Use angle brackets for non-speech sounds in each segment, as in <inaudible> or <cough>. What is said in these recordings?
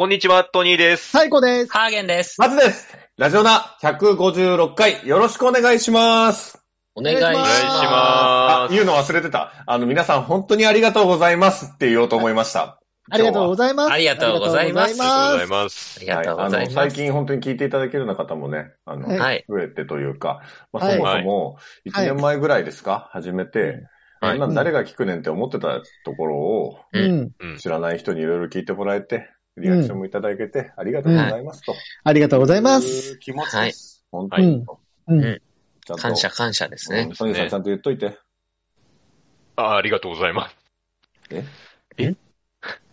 こんにちは、トニーです。最高です。ハーゲンです。まずです。ラジオナ156回よろしくお願いします。お願いします。お願いしあま、す。言うの忘れてた。あの、皆さん本当にありがとうございますって言おうと思いました。ありがとうございます。ありがとうございますありがとうございますあ。りがとうございます。最近本当に聞いていただけるような方もね、あの、はいはい。増えてというか、まあ、はいそもそも、1年前ぐらいですか、始めて、はいこんなん誰が聞くねんって思ってたところを、うん。うん。知らない人にいろいろ聞いてもらえて、リアクションもいただけて、ありがとうございますと。ありがとうございまいす。う気持ちです。本当に。うん感謝感謝ですねうん。ソニーさんちゃんと言っといて。あありがとうございます。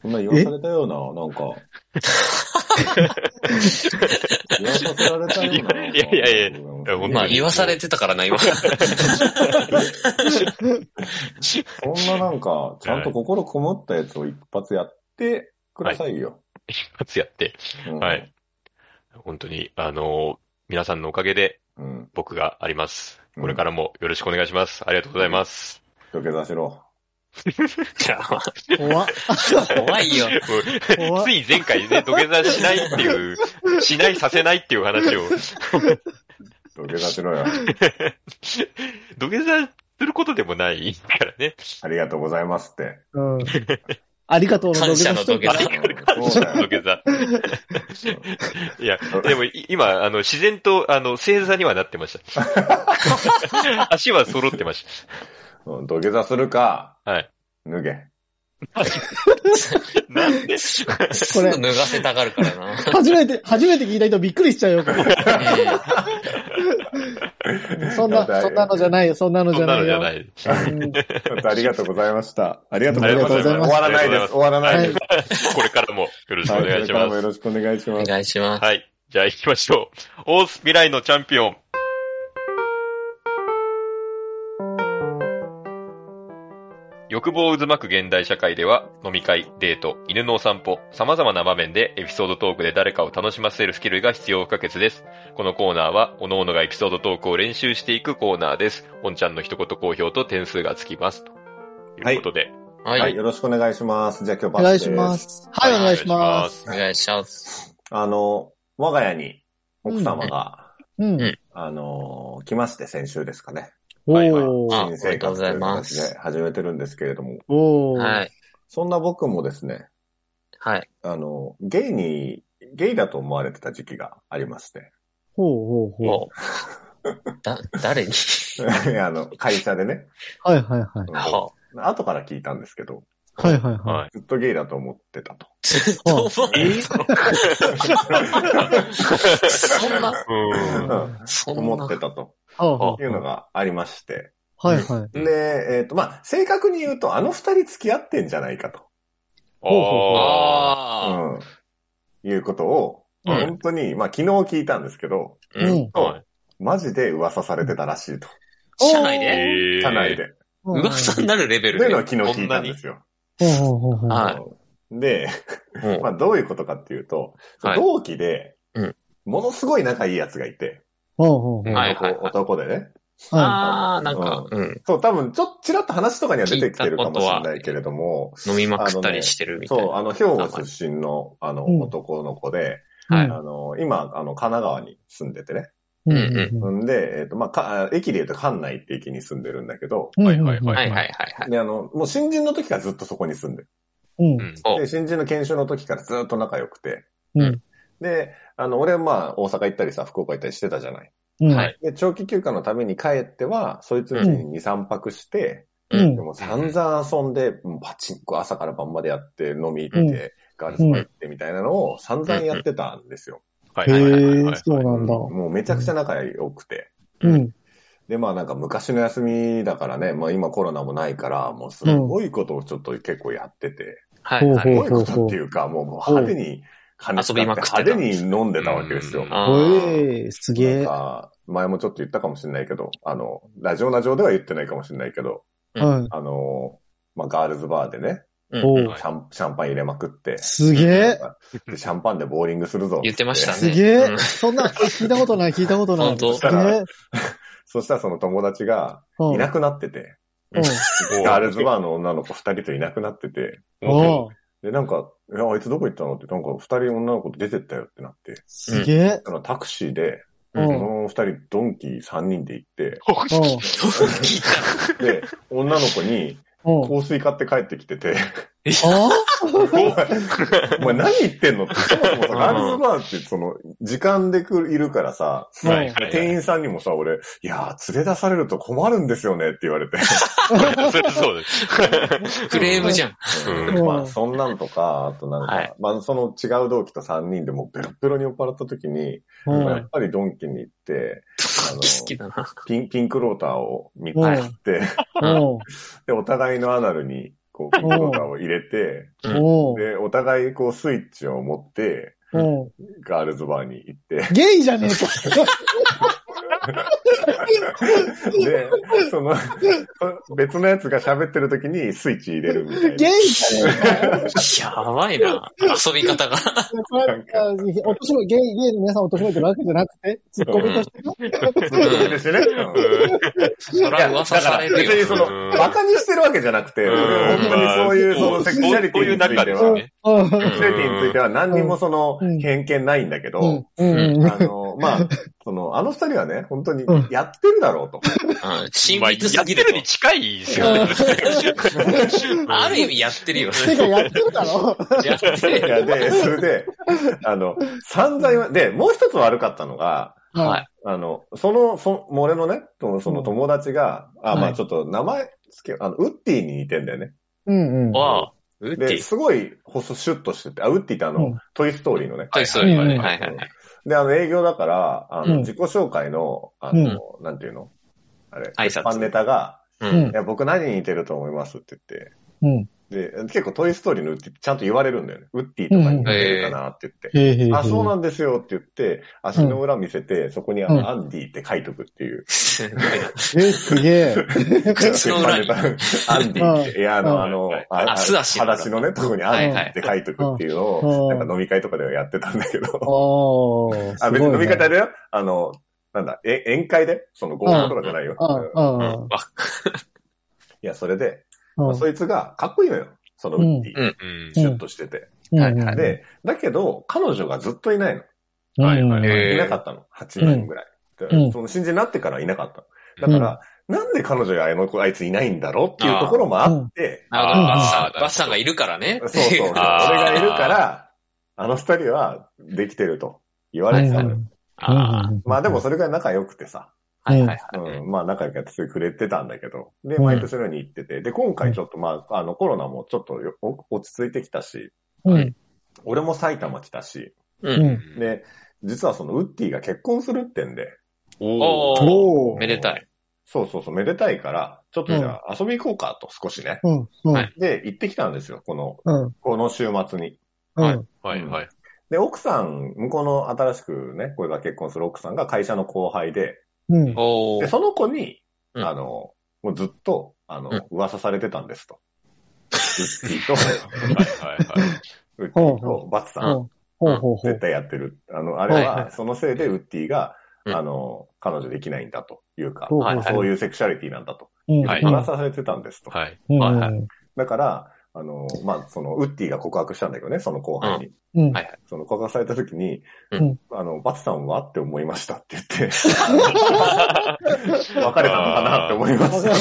そんな言わされたような、なんか。<laughs> 言わさせられたような。いやいやいやまあ言わされてたからな、今。<laughs> そんななんか、ちゃんと心こもったやつを一発やってくださいよ。<laughs> 一発やって。うんはい。本当に、あの、皆さんのおかげでうん。僕があります。うんこれからもよろしくお願いします。ありがとうございます。土下座しろ。<laughs> 怖っ。<laughs> 怖いよ。つい前回ね、土下座しないっていう、しないさせないっていう話を、土下座しろよ。土下座することでもないからね。ありがとうございますって。うん。ありがとうの感謝の土下座うんそうだよ。土下座。<laughs> いや、でもい今、あの、自然と、あの、正座にはなってました。<laughs> 足は揃ってましうん土下座するか、た。はい。脱げ。なんですぐ脱がせたがるからな。初めて、初めて聞いた人びっくりしちゃうよ。これそんな、そんなのじゃないよ。そんなのじそんなゃないよ。のじゃない。ありがとうございました。ありがとうございます終わらないです。終わらないです。<laughs> これからもよろしくお願いしはこれからもます。よろしくお願いしおます。願いします。はい。じゃあ行きましょう。オース未来のチャンピオン。欲望を渦巻く現代社会では、飲み会、デート、犬のお散歩、様々な場面でエピソードトークで誰かを楽しませるスキルが必要不可欠です。このコーナーは、各々がエピソードトークを練習していくコーナーです。おんちゃんの一言好評と点数がつきます。ということで。ははい、い。よろしくお願いします。じゃあ今日お願いし。ます。はい、お願いします。お願いします。あの、我が家に奥様が、うん。うんあの、来まして先週ですかね。おはいはいー。あ新生活というおめでとうございま形すで始めてるんですけれども、おー。はい。そんな僕もですね、はい。あの、ゲイに、ゲイだと思われてた時期がありまして、ほうほうほう。だ、誰に？<laughs> あの、会社でね、はいはいはい。うんは後から聞いたんですけど、はいはいははい。ずっとゲイだと思ってたと。ずっと思ってたそんな、うん。うんそんな。思ってたとい。うのがありまして、はいはい。うんで、えっ、と、まあ、正確に言うと、あの二人付き合ってんじゃないかと。ああうん。いうことを、うん本当に、まあ、昨日聞いたんですけど、あ。ううん。マジで噂されてたらしいと。社内で？えー社内。で。噂になるレベルで？というのを昨日聞いたんですよ。ほうほうほうほう。はいうんで、うん <laughs> まあ、どういうことかっていうと、はい同期でうん、ものすごい仲いい奴がいて、男でね。はああ、なんか、うん。そう、多分、ちょっとちらっと話とかには出てきてるかもしれないけれども、飲みまくったりしてるみたいそう、な。あの、兵庫出身の、あの、うん男の子で、い。はいあの、今、あの、神奈川に住んでてね。うんうんんで、えっ、と、まあ、か、駅で言うと関内って駅に住んでるんだけど、うん。はいはいはいはいはいはいはい。で、あの、もう新人の時からずっとそこに住んでる。うんう。ん。おで、新人の研修の時からずっと仲良くて、うん。で、あの、俺はまあ、大阪行ったりさ、福岡行ったりしてたじゃない。うん。はいで、長期休暇のために帰っては、そいつ家に2、3泊して、うんでも散々遊んで、パチンコ朝から晩までやって、飲み行って、ガールズバー行ってみたいなのを散々やってたんですよ。はいへはいはいはいえは、い。そうなんだ。もうめちゃくちゃ仲良くて。うん。で、まあなんか昔の休みだからね、まあ今コロナもないから、もうすごいことをちょっと結構やってて、はいはい。すごいことっていうか、もうもう派手に金使って遊びまくってた派手に飲んでたわけですよ。うんあおーえ、すげなんえ。か、前もちょっと言ったかもしれないけど、あの、ラジオナ上では言ってないかもしれないけど、はい。あの、まあ、ガールズバーでね、うんシャンシャンパン入れまくって、すげえ。でシャンパンでボーリングするぞ。言ってましたね。すげえう。んそんな、聞いたことない、聞いたことない。本当すげえ。そしたらその友達がうんいなくなってて、うん。<laughs> ガールズバーの女の子二人といなくなってて、で、なんか、え、あいつどこ行ったのって、なんか二人女の子と出てったよってなって、すげえ。あのタクシーで、うんその二人ドンキ三人で行って。で、女の子にうん。香水買って帰ってきてて、<laughs> あお前何言ってんのって、そもそもさ、うんガールズバーって <laughs> その、時間で来るいるからさ、うんはいはい。店員さんにもさ、俺、いやー、連れ出されると困るんですよねって言われて。<laughs> そうです。クレームじゃん。うん。まあ、そんなんとか、あとなんか、はい。まあ、その違う同期と3人でもうベロッベロに酔っ払った時に、うん。やっぱりドンキに行って、あの好きだな。ピン、ピンクローターを3つ買って、うん。<laughs> で、お互いのアナルに、こう、ピンクローターを入れて、うん。で、お互い、こう、スイッチを持って、うん。ガールズバーに行って、ゲイじゃねえか。<laughs> <laughs> で、その、別のやつが喋ってる時にスイッチ入れるみたいな。ゲイじゃね。やばいな。遊び方が。おとしめ、ゲイ、ゲイの皆さんをおとしめてるわけじゃなくて、ツッコミとしてのそうですね。うんそら噂されるよ。別にそのうん、バカにしてるわけじゃなくて、うん本当にそういう、その、セクシャリテそういうィについては。セクシャリティについては何にもそのうん、偏見ないんだけど。あの、まあ、その、あの二人はね、本当にうんやってるだろうと。うん親まあ、密すぎるやってるに近いですよね。と。<laughs> ある意味やってるよ。てか、やってるだろ。やってるいや、で、それで、あの、散々で、もう一つ悪かったのが、はい。あの、その、そ、もう俺のね、そのその友達が、あ、まはいあちょっと名前つけ、あの、ウッディに似てんだよね。うんうん。わあ、ウッデで、ィ。すごい細、シュッとしてて、あ、ウッディってあの、うんトイストーリーのね。トイストーリーうんはいはいはい。で、あの、営業だから、あの、うん。自己紹介の、あの、なんていうの？あれ、挨拶。鉄板ネタが、い。や、僕何に似てると思いますって言って、うん。で、結構トイストーリーのウッディってちゃんと言われるんだよね。ウッディとかに似てるかなって言って。あ、そうなんですよって言って、足の裏見せて、そこにあの、うんアンディって書いとくっていう。え、すげえ。<laughs> 靴の裏に。<laughs> アンディって、いや、あの、あの、裸足のね、とこにアンディって書いとくっていうのを、うんなんか飲み会とかではやってたんだけど。<laughs> あ、別に飲み方で。でよ。あの、なんだ、え、宴会でその合コンとかじゃないよ。うん、うん、あいや、それで、うん。そいつがかっこいいのよ。そのウッディ。うんうんシュッとしてて。うんはいはいで、だけど、彼女がずっといないの。うんはいはいいなかったの。8年ぐらい。でうんその新人になってからいなかったの。だから、なんで彼女やあの子あいついないんだろうっていうところもあって、なるほど。あーバスさん、なるほどバスさんがいるからね。そうそうそう。俺あーがいるから、あの二人はできてると言われてたのよ。あまあでもそれぐらい仲良くてさ、あ、はいはいはい。うん、まあ仲良くやってくれてたんだけど、で、毎年のように行ってて、で、今回ちょっとまあ、あのコロナもちょっとよ落ち着いてきたし、うん。俺も埼玉来たし、う。うんん。で、実はそのウッディが結婚するってんで、おーお。めでたい。そうそうそう、めでたいから、ちょっとじゃあ遊び行こうかと少しね。うん。うん。はいで、行ってきたんですよ、この、うん。この週末に。うん。はいはい。で、奥さん、向こうの新しくね、これが結婚する奥さんが会社の後輩で、うん。でその子に、うんあの、もうずっと、あの、うん噂されてたんですと。<laughs> ウッディと、はいはいはい。ウッディとバツさん、ほうほうほうほう。絶対やってる。あの、あれはそのせいでウッディが、うんあの、彼女できないんだというか、そういうセクシャリティなんだと。噂されてたんですと。はい。だから、あの、まあ、その、ウッディが告白したんだけどね、その後輩に。うん。はいはい。その告白された時に、うん。あの、バツさんはって思いましたって言って、<laughs> 別れたのかなって思いました。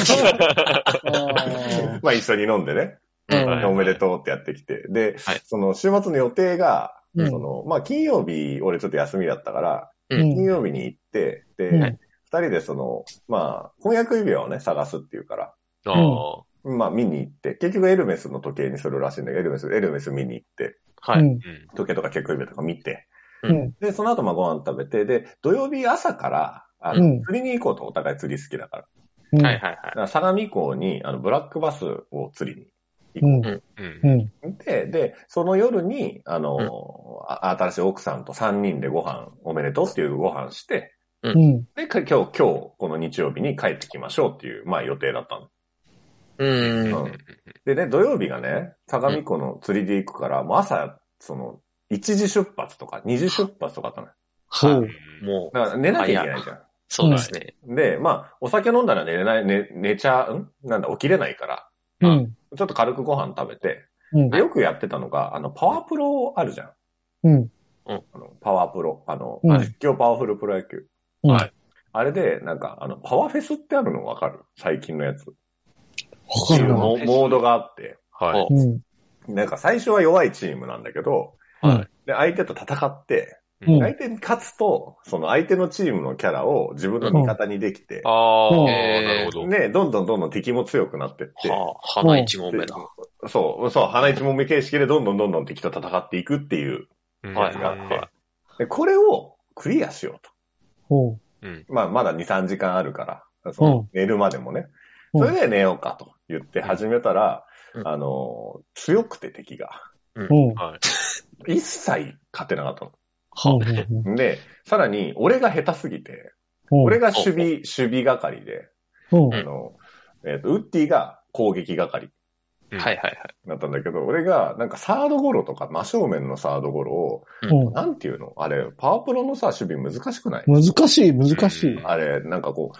あ <laughs> まあ一緒に飲んでね、ーはいおめでとうってやってきて。で、はい。その週末の予定が、うん。その、まあ金曜日、俺ちょっと休みだったから、うん。金曜日に行って、で、二、うん。人でその、まあ、婚約指輪をね、探すっていうから、ああ。まあ見に行って、結局エルメスの時計にするらしいんだけど、エルメス、エルメス見に行って、はい。うん。うん。時計とか結婚指輪とか見て、うん。で、その後まあご飯食べて、で、土曜日朝から、あの、うん釣りに行こうとお互い釣り好きだから。うん。はいはいはい相模港に、あの、ブラックバスを釣りにうん。うん。うん。で、で、その夜に、あの、あ新しい奥さんと3人でご飯、おめでとうっていうご飯して、うん。で、か今日、今日、この日曜日に帰ってきましょうっていう、まあ予定だったの。うん。うんでね、土曜日がね、相模湖の釣りで行くから、もう朝、その、1時出発とか、2時出発とかあったのよ。ほう。もう、だから寝なきゃいけないじゃん。そうですね。で、まあ、お酒飲んだら寝れない、寝、寝ちゃう、ん？なんだ、起きれないから、うん。ちょっと軽くご飯食べて、うんでよくやってたのが、あの、パワープロあるじゃん。うん。あのパワープロ。あの、うん実況パワフルプロ野球。うんはいあれで、なんか、あの、パワーフェスってあるのわかる？最近のやつ。わかるな。モモードがあって。はい。うん。なんか最初は弱いチームなんだけど、はいで、相手と戦って、うん相手に勝つと、その相手のチームのキャラを自分の味方にできて、ああ、うんなるほど。ね、どんどんどんどん敵も強くなってって、はあ、花一問目だ。でそう、そう、花一問目形式でどんどんどんどん敵と戦っていくっていううんはいやつがあって、はいでこれをクリアしようと。ほう。うん。まあ、まだ2、3時間あるから、その寝るまでもね。うんそれで寝ようかと言って始めたら、うんあの、強くて敵が。うん。はい。<laughs> 一切勝てなかった。の。で、さらに、俺が下手すぎて。俺が守備、守備係で。あの、えっ、と、ウッディが攻撃係うんはいはいはい。だったんだけど、俺が、なんかサードゴロとか、真正面のサードゴロを、ほなんていうの？あれ、パワープロのさ、守備難しくない、う。難しい、難しい。あれ、なんかこう、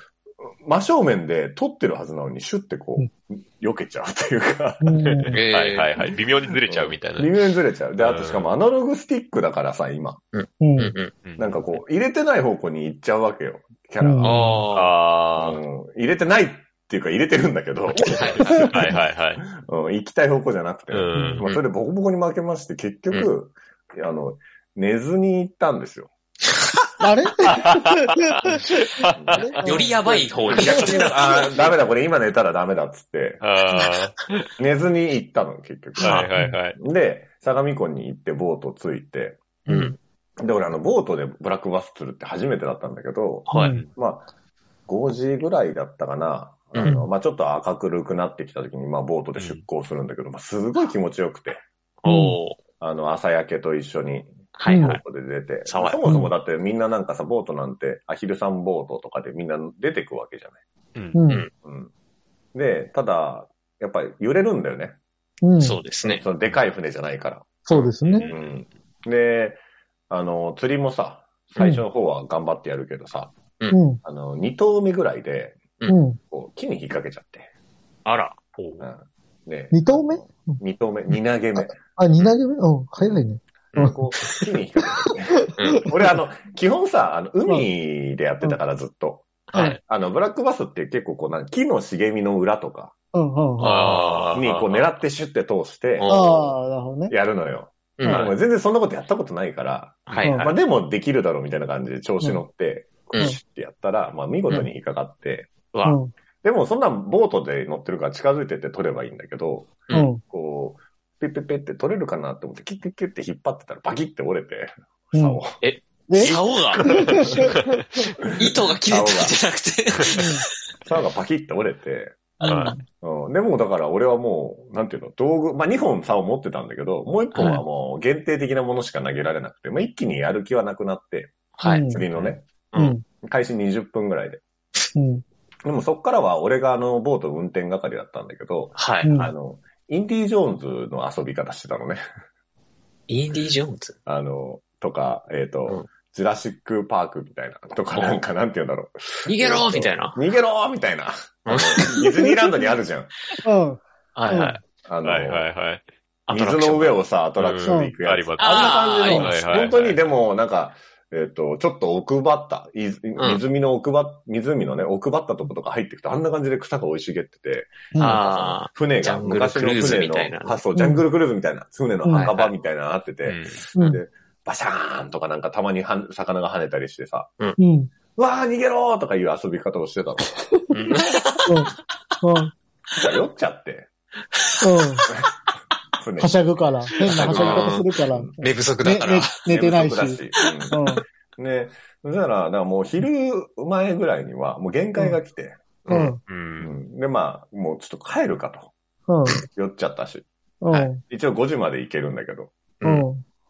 真正面で取ってるはずなのに、シュッてこう、避けちゃうというか、うん。<laughs> えはいはいはい。微妙にずれちゃうみたいな。微妙にずれちゃう。で、あうんとしかもアナログスティックだからさ、今。うんうんうん。うんなんかこう、入れてない方向に行っちゃうわけよ、キャラうんが。あうん入れてないっていうか入れてるんだけど、あ。<laughs> はいはいはい。<laughs> うん行きたい方向じゃなくて。うんまあ、それでボコボコに負けまして、結局、あの、寝ずに行ったんですよ。あれ？<laughs> よりやばい方に。逆にあーダメだ、これ今寝たらダメだっつって、あ寝ずに行ったの、結局。あ。はいはいはい。で、相模湖に行ってボートついて、うん。で、俺あの、ボートでブラックバスするって初めてだったんだけど、はい。うんまあ、5時ぐらいだったかな。あの、まあ、ちょっと赤くるくなってきた時に、まあ、ボートで出港するんだけど、まあ、すごい気持ちよくて、おー。あの、朝焼けと一緒に、はいはい。トで出て、そもそもだってみんななんかさ、ボートなんて、アヒルさんボートとかでみんな出てくわけじゃない。うん。うん。うん。で、ただ、やっぱり揺れるんだよね。うん。そうですね。そのでかい船じゃないから。そうですね。うん。で、あの、釣りもさ、最初の方は頑張ってやるけどさ、うん。あの、二頭目ぐらいで、うん。こう、木に引っ掛けちゃって。あら。うん。で、二投目？二頭目、二投げ目。あ、二投げ目？うん。早いね。うんこう、木に引っ掛けて。俺あの、基本さ、あの、海でやってたからずっと。はい。あの、ブラックバスって結構こう、なんか木の茂みの裏とかうん。うん。あああ。にこう狙ってシュッて通してうんあ、なるほどね。やるのよ。うんまあ全然そんなことやったことないから、はいはい。まあでもできるだろうみたいな感じで調子乗って、うんシュッてやったら、まあ見事に引っかかって、うん。でもそんなんボートで乗ってるから近づいてって取ればいいんだけど、うん。こう、ペッペッペッって取れるかなって思って、キュッキュッキュッって引っ張ってたらバキって折れて、うん竿。で、竿が、<laughs> 糸が切れたんじゃなくて？竿がバキって折れて、はうん、でもだから俺はもう、なんていうの、道具、まあ2本竿持ってたんだけど、もう1本はもう限定的なものしか投げられなくて、まあ一気にやる気はなくなって、はい。釣りのね、うん。開始20分ぐらいで。うん。でもそっからは俺があの、ボート運転係だったんだけど、はい。うんあの、インディ・ジョーンズの遊び方してたのね。インディ・ジョーンズ？<laughs> あの、とか、えっ、と、うんジュラシック・パークみたいな、とかなんかなんて言うんだろう。<laughs> 逃げろみたいな。逃げろーみたいな。ディズニーランドにあるじゃん。うん。はいはい。あの、はいはいはい。水の上をさ、アトラクションで行くやつ。うんありますあんな感じの、あーあります本当にでも、なんか、えっ、と、ちょっと奥ばった、湖の奥ば、湖のね、奥ばったとことか入っていくと、あんな感じで草が生い茂ってて、うん。あ船が、昔の船の、あ、そう、ジャングルクルーズみたいな、船の墓場みたいなのあってて、うん。で、バシャーンとかなんかたまにはん魚が跳ねたりしてさ、うん。うわー逃げろーとかいう遊び方をしてたの。うん。うん。うん。酔っちゃって、<laughs> 船はしゃぐから。変なはしゃぎ方するから。寝不足だね、からね。寝てないし。眠くだうん。うん。ね、そしたら、だからもう昼前ぐらいには、もう限界が来て、うん。う。うんん。で、まあ、もうちょっと帰るかと。うん。酔っちゃったし。うん。一応5時まで行けるんだけど。う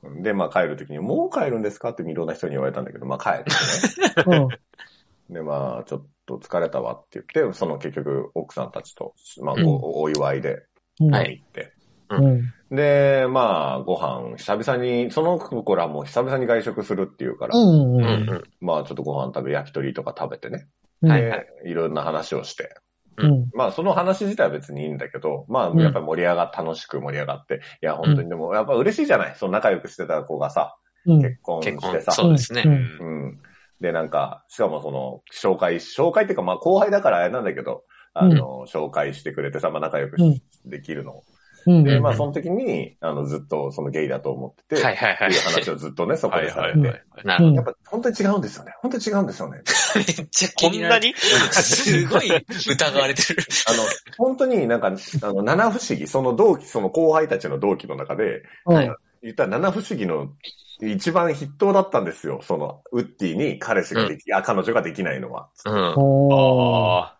ん。で、まあ帰るときに、もう帰るんですかっていろんな人に言われたんだけど、まあ帰ってね。うん。<laughs> で、まあ、ちょっと疲れたわって言って、その結局、奥さんたちと、まあ、うんおお祝いでうん。はい行って。うん。で、まあ、ご飯、久々に、その頃はもう久々に外食するっていうから、うん。うん。まあ、ちょっとご飯食べ、焼き鳥とか食べてね。うん。はいで、いろんな話をして。うん。まあその話自体は別にいいんだけど、まうんあやっぱり盛り上がっ楽しく盛り上がって、いや本当にでもやっぱ嬉しいじゃないその仲良くしてた子がさ、うん。結婚してさ。そうですねう。ん。うん。で、なんか、しかもその、紹介、紹介っていうかまあ後輩だからあれなんだけど、あの、紹介してくれてさ、まあ仲良くできるの。うん。で、うんまあその時に、あの、ずっとそのゲイだと思ってて、はいはいはいっていう話をずっとね、<laughs> そこはいでされて、はいはい。なるほど。やっぱ本当に違うんですよね。本当に違うんですよね。めっちゃ気こんなになる。に <laughs> すごい疑われてる。<laughs> あの、本当になんか、あの、七不思議、その同期、その後輩たちの同期の中で、うん。言ったら七不思議の一番筆頭だったんですよ。その、ウッディに彼氏ができ、あ、彼女ができないのは。うん。おー。あ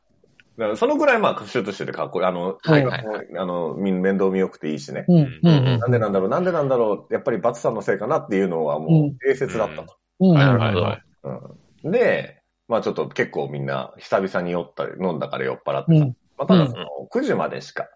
だからそのぐらいまあ、シュートしててかっこいい。あの、はいはいあの、み面倒見よくていいしね。うん。うん。うんなんでなんだろう、なんでなんだろう、やっぱりバツさんのせいかなっていうのはもう、定説だったと。うん。あ。うん。はいはいはい。うんで、まあちょっと結構みんな久々に酔ったり、飲んだから酔っ払ってさ。うん。まあただその、9時までしか。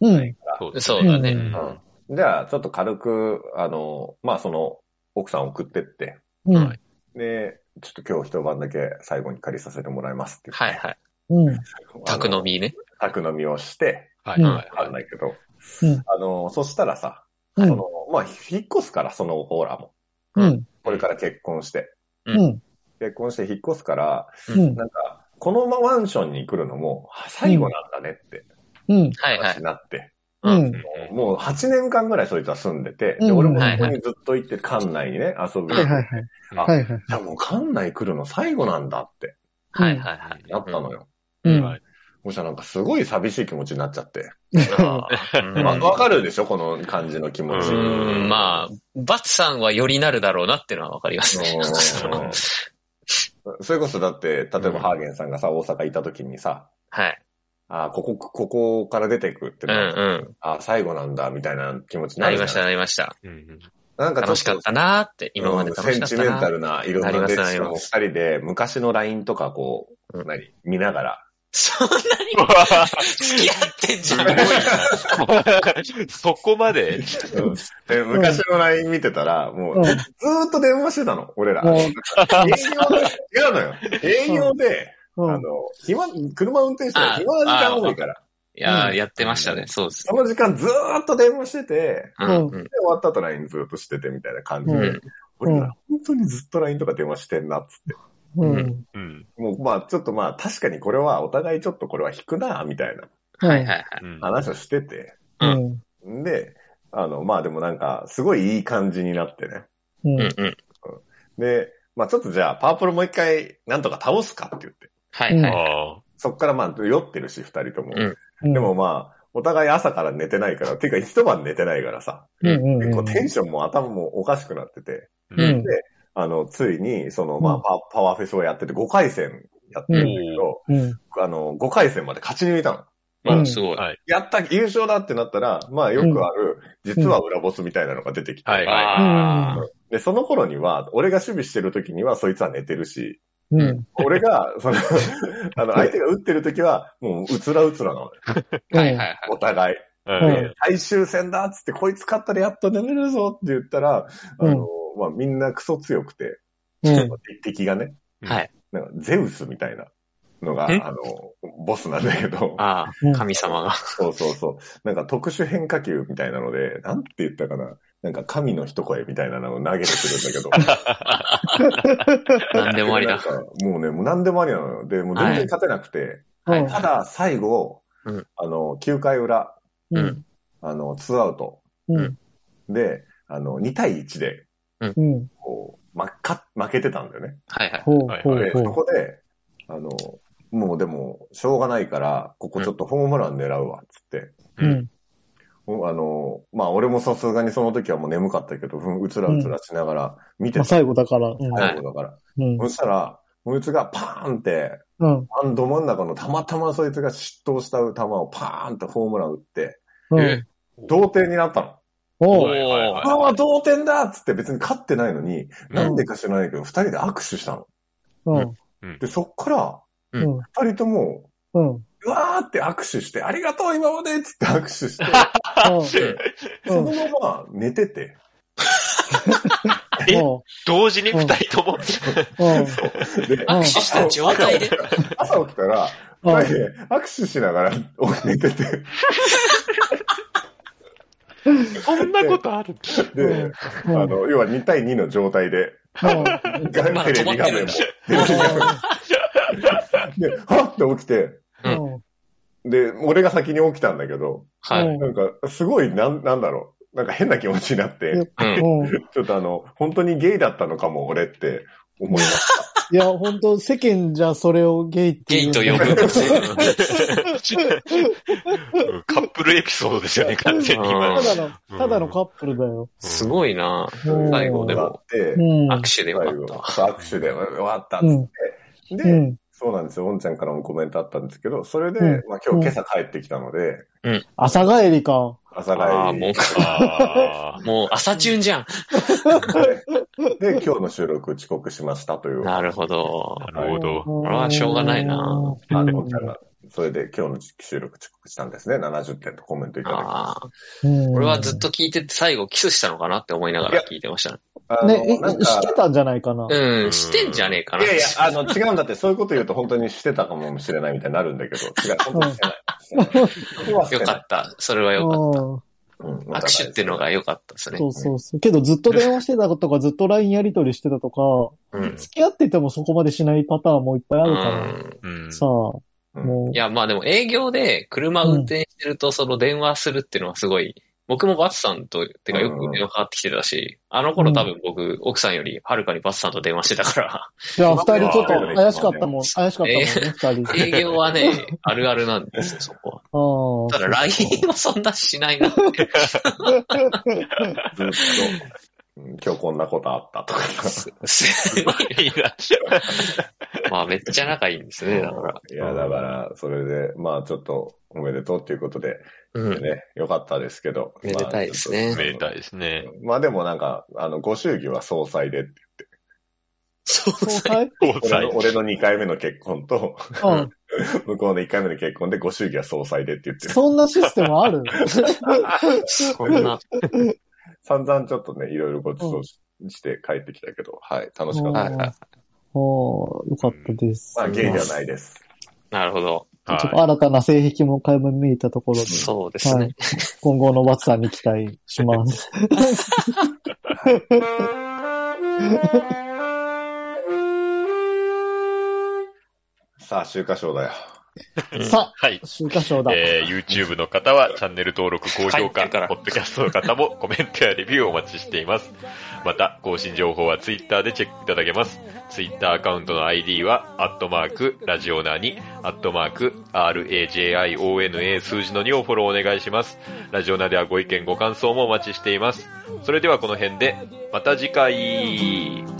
うん。そうだね。うんうん。じゃあ、ちょっと軽く、あの、まあその、奥さん送ってって、うん。で、ちょっと今日一晩だけ最後に借りさせてもらいますって言って。はいはい。うん。宅飲みね。宅飲みをして、はいはいわかんないけど、うんあの、そしたらさ、うんその、まあ、引っ越すから、その子らも。うん。これから結婚して。うん。結婚して引っ越すから、うん。なんか、このマンションに来るのも最後なんだねってうん。はいはい。なって。うん。もう8年間ぐらいそいつは住んでて、で、うん俺もはいはいここにずっと行って館内にね、遊びに行って。はいはいはい。あはいはい。いや、もう館内来るの最後なんだって、はいはいはい。なったのよ。うん。はいそしなんかすごい寂しい気持ちになっちゃって。あーうんまあ、わかるでしょこの感じの気持ち。ううん、まあ、バツさんはよりなるだろうなっていうのはわかりますね。うんそれこそだって、例えばハーゲンさんがさ、大阪いた時にさ、はい。あここ、ここから出ていくってうんなうん。あ最後なんだ、みたいな気持ちになりました、なりました。うんうんなんか楽しかったなーって、今まで楽しかったセンチメンタなルないろんななりますデッションをなります二人で昔の LINE とかこう、うん何見ながら。そんなに <laughs> 付き合ってんじゃん。そこまで？で昔の LINE 見てたら、もうんうずーっと電話してたの、俺ら。営業で、違うのよ。営業で、うんあの、暇、車運転してたら暇な時間多いから。いやー、やってましたね。そうです。その時間ずーっと電話してて、うんうん。で、終わった後 LINE ずーっとしててみたいな感じで、うん俺ら本当にずっと LINE とか電話してんなっつって。うん。うん。もうまあちょっとまあ確かにこれはお互いちょっとこれは引くなみたいなはいはいはい。うん話をしてて。うん。で、あの、まあでもなんかすごいいい感じになってね。うん。うんうん。で、まあちょっとじゃあパープルもう一回なんとか倒すかって言って。うんはいはい。あそっからまあ酔ってるし二人とも。うんうん。でもまあ、お互い朝から寝てないから、ていうか一晩寝てないからさ、うん、うん。結構テンションも頭もおかしくなってて、あ。うんで、あの、ついに、その、まあ、パパワーフェスをやってて5回戦やってるんだけど、うん。あの、5回戦まで勝ち抜いたの。うんあ、すごい。はい。やった、優勝だってなったら、まあよくある、実は裏ボスみたいなのが出てきて、はいあで、その頃には、俺が守備してる時にはそいつは寝てるし、うん。俺が、その、あの、<laughs> 相手が打ってる時は、もう、うつらうつらなのはいはいはい。お互い。うんで、最終戦だっつって、こいつ勝ったらやっと寝れるぞって言ったら、あの、まあ、みんなクソ強くて、うん。敵がね、はい。なんか、ゼウスみたいなのが、え？あの、ボスなんだけど、あうんあ、神様が。そうそうそう。なんか特殊変化球みたいなので、なんて言ったかな。なんか神の一声みたいなのを投げてくるんだけど。<laughs> なんでもありだなん。かもうね、もう何でもありなのよ。で、もう全然勝てなくて。はいただ、最後、うんあの、9回裏、うん。あの、2アウトうん。で、あの、2対1で、うん。こう、ま、か、負けてたんだよね。はいはい。ほうはいで、そほうほう。こで、あの、もうでも、しょうがないから、ここちょっとホームラン狙うわ、つって。うん。あの、まあ、俺もさすがにその時はもう眠かったけど、うつらうつらしながら見てた。まあ、最後だから。うん。最後だから。うん。そしたら、こいつがパーンって、うん。あんど真ん中のたまたまそいつが嫉妬した球をパーンってホームラン打って、うんえ。同点になったの。おうはいはいはい。ああ、同点だっつって別に勝ってないのに、ん。なんでか知らないけど、二人で握手したの。うん。で、そっから、うん。二人とも、うん。うわーって握手して、ありがとう今までっつって握手して、<laughs> そのまま寝てて、えうん。同時に二人とも？うん。で、握手した状態で。朝起きたら、うん。二人で握手しながら寝てて、そんなことある？で、うん。あの、要は2対2の状態で、テレビ画面も、テレビ画面も。で、はって起きて、うん。で、俺が先に起きたんだけど、はい。うん。なんか、すごい、なん、なんだろう。なんか変な気持ちになって、ちょっとあの、本当にゲイだったのかも、俺って思いましいや、本当世間じゃそれをゲイってゲイと呼ぶ。カップルエピソードですよね、完全に今うんただの、ただのカップルだよ。すごいなうん最後でも。握手でよか最後、ったわ。握手で終わったって。で、うん。そうなんですよ。おんちゃんからもコメントあったんですけど、それで、うんまあ今日今朝帰ってきたので、朝帰りか。朝ああ、帰もあう、もう <laughs> 朝チュンじゃん。<laughs> りで、今日の収録遅刻しましたという。なるほど。ーなるほど。これはしょうがないなあの、それで今日の収録遅刻したんですね。70点とコメントいただきまああ。うん俺はずっと聞いてて最後キスしたのかなって思いながら聞いてましたね。ね、えなんか知ってたんじゃないかな。うん、してんじゃねえかな。いやいや、あの、違うんだって、そういうこと言うと本当にしてたかもしれないみたいになるんだけど、違う、本当にしてない。<laughs> よかった。それはよかっうんうんた。握手ってのが良かったですねそ。うそうそう。けどずっと電話してたとか、ずっと LINE やり取りしてたとか、うん。付き合っててもそこまでしないパターンもいっぱいあるから。うんうん。さあ、うんもうい。や、まあでも営業で車運転してるとその電話するっていうのはすごい、僕もバツさんと、てかよく電話かかってきてたし、あの頃多分僕、奥さんよりはるかにバツさんと電話してたから、いや、二人ちょっと怪しかったもん。<laughs> 怪しかったもんね、二人。営業はね、あるあるなんですよ、そこは。ただ LINE はそんなしないなって。<laughs> ずっ今日こんなことあったとか。すすごい。いいな。まあめっちゃ仲いいんですね、だから。いや、だから、それで、まあちょっと、おめでとうっていうことで、うん。ね、よかったですけど。めでたいですねまあめでたいですね。まあでもなんか、あの、ご祝儀は総裁でってそう総裁？交際俺の、。俺の2回目の結婚と、うん。<laughs> 向こうの1回目の結婚でご祝儀は総裁でって言ってる。そんなシステムある？<laughs> そんな。散々ちょっとね、いろいろご馳走しして帰ってきたけど、はい、楽しかった。はいはい。おーよかったです。まあ、ゲイではないです。なるほど。ちょっとは新たな性癖も垣間見えたところで、そうですねはい。今後のバツさんに期待します。<laughs> さあ、週刊賞だよ。さい。はいあ、。週刊賞だ。えー、YouTube の方はチャンネル登録、高評価、ポッドキャストの方もコメントやレビューをお待ちしています。また、更新情報は Twitter でチェックいただけます。Twitter アカウントの ID は、アットマーク、ラジオナに、アットマーク、RAJIONA 数字の2をフォローお願いします。ラジオナではご意見、ご感想もお待ちしています。それではこの辺で、また次回。